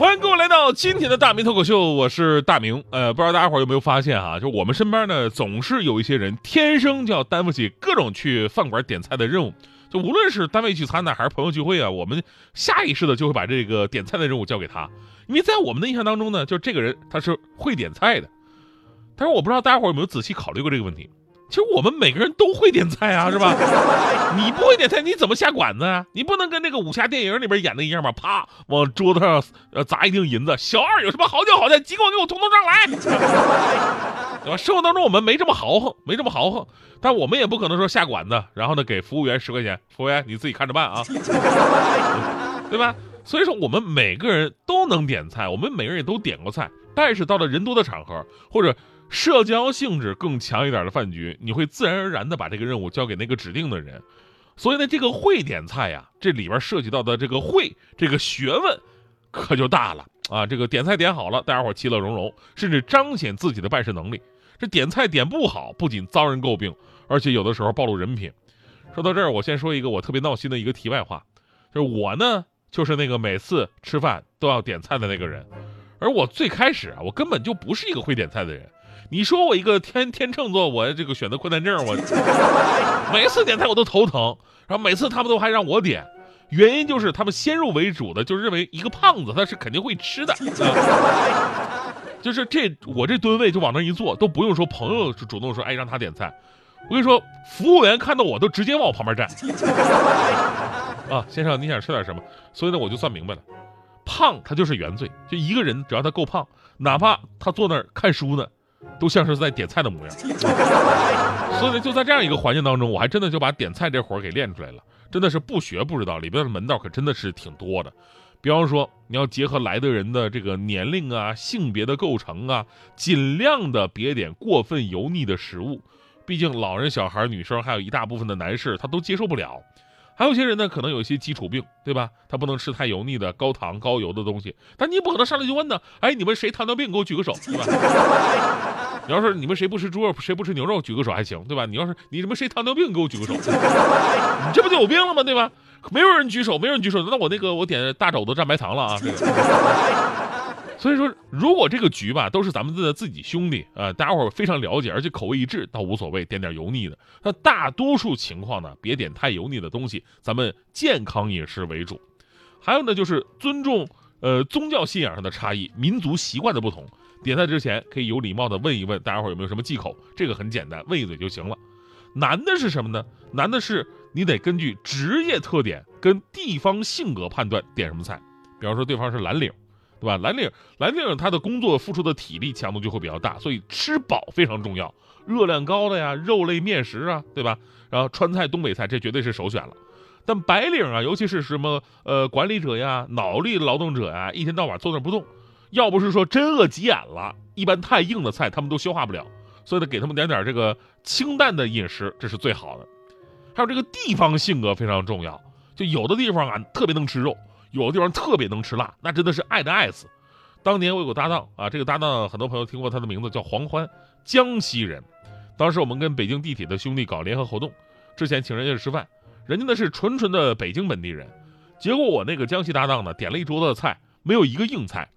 欢迎各位来到今天的大明脱口秀，我是大明。呃，不知道大家伙有没有发现啊，就我们身边呢，总是有一些人天生就要担负起各种去饭馆点菜的任务。就无论是单位聚餐呢，还是朋友聚会啊，我们下意识的就会把这个点菜的任务交给他，因为在我们的印象当中呢，就这个人他是会点菜的。但是我不知道大家伙有没有仔细考虑过这个问题。其实我们每个人都会点菜啊，是吧？你不会点菜，你怎么下馆子啊？你不能跟那个武侠电影里边演的一样吧？啪，往桌子上呃砸一锭银子。小二有什么好酒好菜，尽管给我统统上来，对吧？生活当中我们没这么豪横，没这么豪横，但我们也不可能说下馆子，然后呢给服务员十块钱，服务员你自己看着办啊，对吧？所以说我们每个人都能点菜，我们每个人也都点过菜，但是到了人多的场合或者。社交性质更强一点的饭局，你会自然而然的把这个任务交给那个指定的人。所以呢，这个会点菜呀，这里边涉及到的这个会这个学问，可就大了啊！这个点菜点好了，大家伙其乐融融，甚至彰显自己的办事能力。这点菜点不好，不仅遭人诟病，而且有的时候暴露人品。说到这儿，我先说一个我特别闹心的一个题外话，就是我呢，就是那个每次吃饭都要点菜的那个人，而我最开始啊，我根本就不是一个会点菜的人。你说我一个天天秤座，我这个选择困难症，我每次点菜我都头疼，然后每次他们都还让我点，原因就是他们先入为主的就认为一个胖子他是肯定会吃的，就是这我这吨位就往那一坐，都不用说朋友就主动说哎让他点菜，我跟你说服务员看到我都直接往我旁边站，啊先生你想吃点什么？所以呢我就算明白了，胖他就是原罪，就一个人只要他够胖，哪怕他坐那儿看书呢。都像是在点菜的模样，所以呢，就在这样一个环境当中，我还真的就把点菜这活儿给练出来了。真的是不学不知道，里边的门道可真的是挺多的。比方说，你要结合来的人的这个年龄啊、性别的构成啊，尽量的别点过分油腻的食物，毕竟老人、小孩、女生，还有一大部分的男士，他都接受不了。还有些人呢，可能有一些基础病，对吧？他不能吃太油腻的、高糖高油的东西。但你也不可能上来就问呢，哎，你们谁糖尿病？给我举个手，对吧？你要是你们谁不吃猪肉，谁不吃牛肉，举个手还行，对吧？你要是你们谁糖尿病？给我举个手，你这不就有病了吗？对吧？没有人举手，没有人举手，那我那个我点大肘子蘸白糖了啊，这个。所以说，如果这个局吧都是咱们的自己兄弟啊，大家伙非常了解，而且口味一致，倒无所谓，点点油腻的。那大多数情况呢，别点太油腻的东西，咱们健康饮食为主。还有呢，就是尊重呃宗教信仰上的差异、民族习惯的不同。点菜之前可以有礼貌的问一问大家伙有没有什么忌口，这个很简单，问一嘴就行了。难的是什么呢？难的是你得根据职业特点跟地方性格判断点什么菜。比方说对方是蓝领。对吧？蓝领蓝领他的工作付出的体力强度就会比较大，所以吃饱非常重要。热量高的呀，肉类面食啊，对吧？然后川菜、东北菜这绝对是首选了。但白领啊，尤其是什么呃管理者呀、脑力劳动者呀，一天到晚坐那不动，要不是说真饿急眼了，一般太硬的菜他们都消化不了。所以呢，给他们点点这个清淡的饮食，这是最好的。还有这个地方性格非常重要，就有的地方啊特别能吃肉。有的地方特别能吃辣，那真的是爱的爱死。当年我有个搭档啊，这个搭档很多朋友听过他的名字叫黄欢，江西人。当时我们跟北京地铁的兄弟搞联合活动，之前请人家吃饭，人家呢是纯纯的北京本地人。结果我那个江西搭档呢点了一桌子的菜，没有一个硬菜。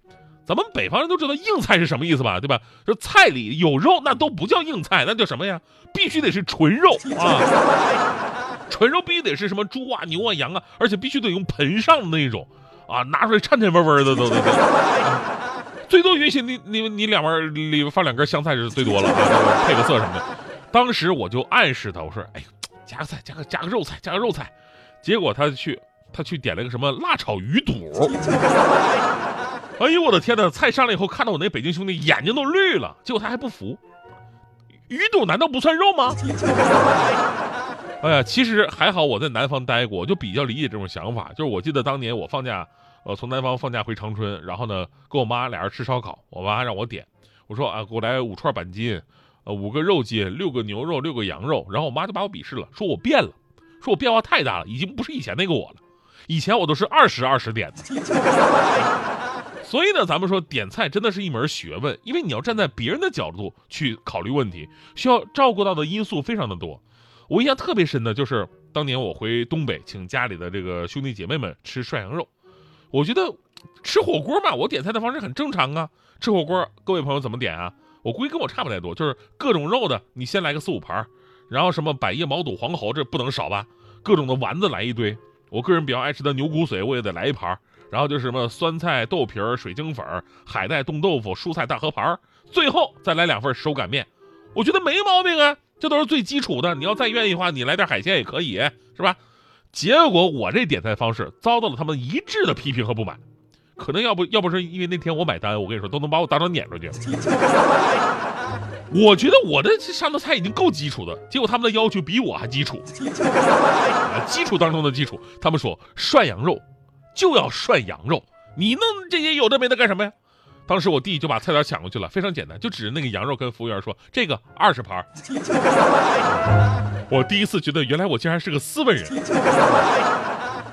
咱们北方人都知道硬菜是什么意思吧？对吧？就菜里有肉，那都不叫硬菜，那叫什么呀？必须得是纯肉啊！纯肉必须得是什么猪啊、牛啊、羊啊，而且必须得用盆上的那种啊，拿出来颤颤巍巍的都都。最多允许你你你两边里边放两根香菜是最多了啊，配个色什么的。当时我就暗示他，我说：“哎，加个菜，加个加个肉菜，加个肉菜。”结果他去他去点了个什么辣炒鱼肚。哎呦我的天哪！菜上来以后，看到我那北京兄弟眼睛都绿了，结果他还不服，鱼肚难道不算肉吗？哎呀，其实还好，我在南方待过，就比较理解这种想法。就是我记得当年我放假，呃，从南方放假回长春，然后呢，跟我妈俩人吃烧烤，我妈让我点，我说啊，给我来五串板筋，呃，五个肉筋，六个牛肉，六个羊肉，然后我妈就把我鄙视了，说我变了，说我变化太大了，已经不是以前那个我了。以前我都是二十二十点的。所以呢，咱们说点菜真的是一门学问，因为你要站在别人的角度去考虑问题，需要照顾到的因素非常的多。我印象特别深的就是当年我回东北，请家里的这个兄弟姐妹们吃涮羊肉。我觉得吃火锅嘛，我点菜的方式很正常啊。吃火锅，各位朋友怎么点啊？我估计跟我差不太多，就是各种肉的，你先来个四五盘，然后什么百叶、毛肚、黄喉，这不能少吧？各种的丸子来一堆。我个人比较爱吃的牛骨髓，我也得来一盘。然后就是什么酸菜豆皮儿、水晶粉、海带冻豆腐、蔬菜大合盘，最后再来两份手擀面。我觉得没毛病啊，这都是最基础的。你要再愿意的话，你来点海鲜也可以，是吧？结果我这点菜方式遭到了他们一致的批评和不满。可能要不要不是因为那天我买单，我跟你说都能把我当场撵出去。我觉得我的上的菜已经够基础的，结果他们的要求比我还基础，基础当中的基础。他们说涮羊肉就要涮羊肉，你弄这些有的没的干什么呀？当时我弟就把菜单抢过去了，非常简单，就指着那个羊肉跟服务员说：“这个二十盘。”我第一次觉得原来我竟然是个斯文人。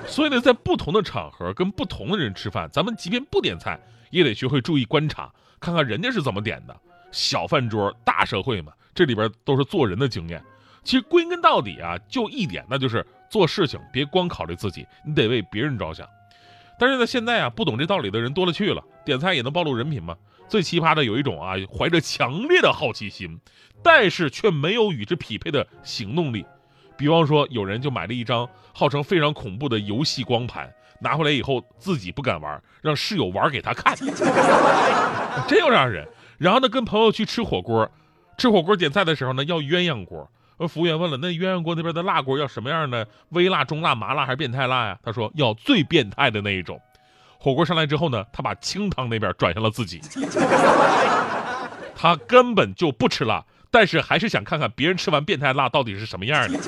所以呢，在不同的场合跟不同的人吃饭，咱们即便不点菜，也得学会注意观察，看看人家是怎么点的。小饭桌大社会嘛，这里边都是做人的经验。其实归根到底啊，就一点，那就是做事情别光考虑自己，你得为别人着想。但是呢，现在啊，不懂这道理的人多了去了，点菜也能暴露人品吗？最奇葩的有一种啊，怀着强烈的好奇心，但是却没有与之匹配的行动力。比方说，有人就买了一张号称非常恐怖的游戏光盘，拿回来以后自己不敢玩，让室友玩给他看，真有这样人。然后呢，跟朋友去吃火锅，吃火锅点菜的时候呢，要鸳鸯锅。服务员问了，那鸳鸯锅那边的辣锅要什么样的？微辣、中辣、麻辣还是变态辣呀？他说要最变态的那一种。火锅上来之后呢，他把清汤那边转向了自己，他根本就不吃辣。但是还是想看看别人吃完变态辣到底是什么样的，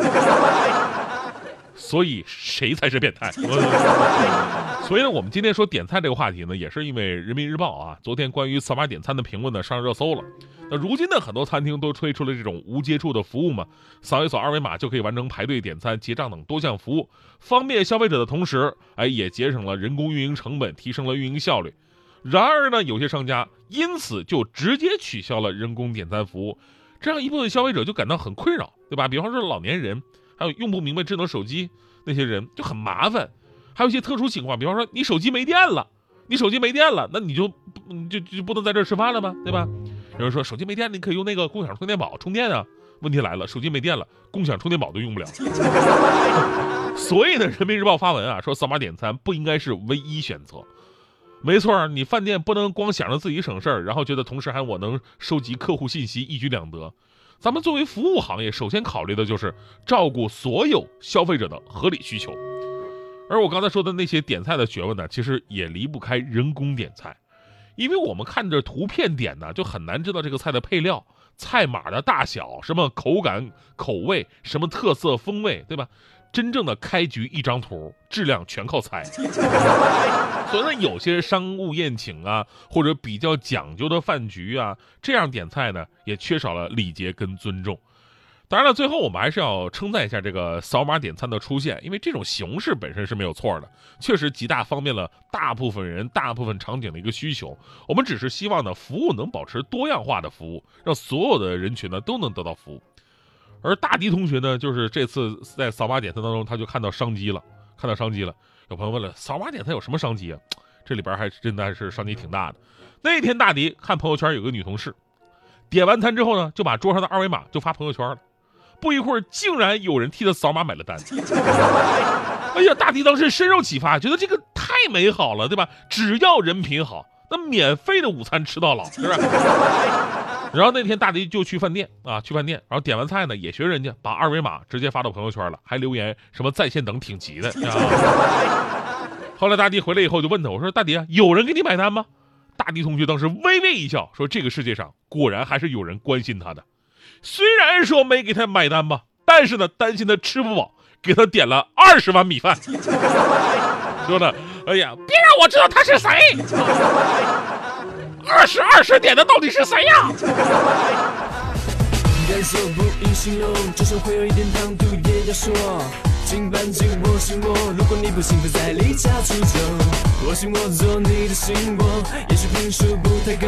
所以谁才是变态？所以呢，我们今天说点菜这个话题呢，也是因为人民日报啊，昨天关于扫码点餐的评论呢上热搜了。那如今呢，很多餐厅都推出了这种无接触的服务嘛，扫一扫二维码就可以完成排队、点餐、结账等多项服务，方便消费者的同时，哎，也节省了人工运营成本，提升了运营效率。然而呢，有些商家因此就直接取消了人工点餐服务。这样一部分消费者就感到很困扰，对吧？比方说老年人，还有用不明白智能手机那些人就很麻烦。还有一些特殊情况，比方说你手机没电了，你手机没电了，那你就就就不能在这儿吃饭了吗？对吧？有人说手机没电，你可以用那个共享充电宝充电啊。问题来了，手机没电了，共享充电宝都用不了。所以呢，人民日报发文啊，说扫码点餐不应该是唯一选择。没错，你饭店不能光想着自己省事儿，然后觉得同时还我能收集客户信息，一举两得。咱们作为服务行业，首先考虑的就是照顾所有消费者的合理需求。而我刚才说的那些点菜的学问呢，其实也离不开人工点菜，因为我们看着图片点呢，就很难知道这个菜的配料、菜码的大小、什么口感、口味、什么特色风味，对吧？真正的开局一张图，质量全靠猜。所以呢，有些商务宴请啊，或者比较讲究的饭局啊，这样点菜呢，也缺少了礼节跟尊重。当然了，最后我们还是要称赞一下这个扫码点餐的出现，因为这种形式本身是没有错的，确实极大方便了大部分人、大部分场景的一个需求。我们只是希望呢，服务能保持多样化的服务，让所有的人群呢都能得到服务。而大迪同学呢，就是这次在扫码点餐当中，他就看到商机了，看到商机了。有朋友问了，扫码点餐有什么商机啊？这里边还真的是商机挺大的。那天大迪看朋友圈有个女同事，点完餐之后呢，就把桌上的二维码就发朋友圈了。不一会儿，竟然有人替他扫码买了单。哎呀，大迪当时深受启发，觉得这个太美好了，对吧？只要人品好，那免费的午餐吃到老，是不是？然后那天大迪就去饭店啊，去饭店，然后点完菜呢，也学人家把二维码直接发到朋友圈了，还留言什么在线等挺急的。后来大迪回来以后就问他，我说大迪，有人给你买单吗？大迪同学当时微微一笑，说这个世界上果然还是有人关心他的，虽然说没给他买单吧，但是呢担心他吃不饱，给他点了二十碗米饭。说呢，哎呀，别让我知道他是谁。二十二十点的到底是谁呀？颜请搬进我心窝，如果你不幸，不再离家出走。我信我做你的新光，也许平数不太够，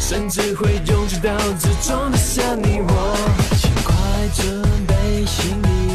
甚至会用挤到只装得下你我。请快准备行李。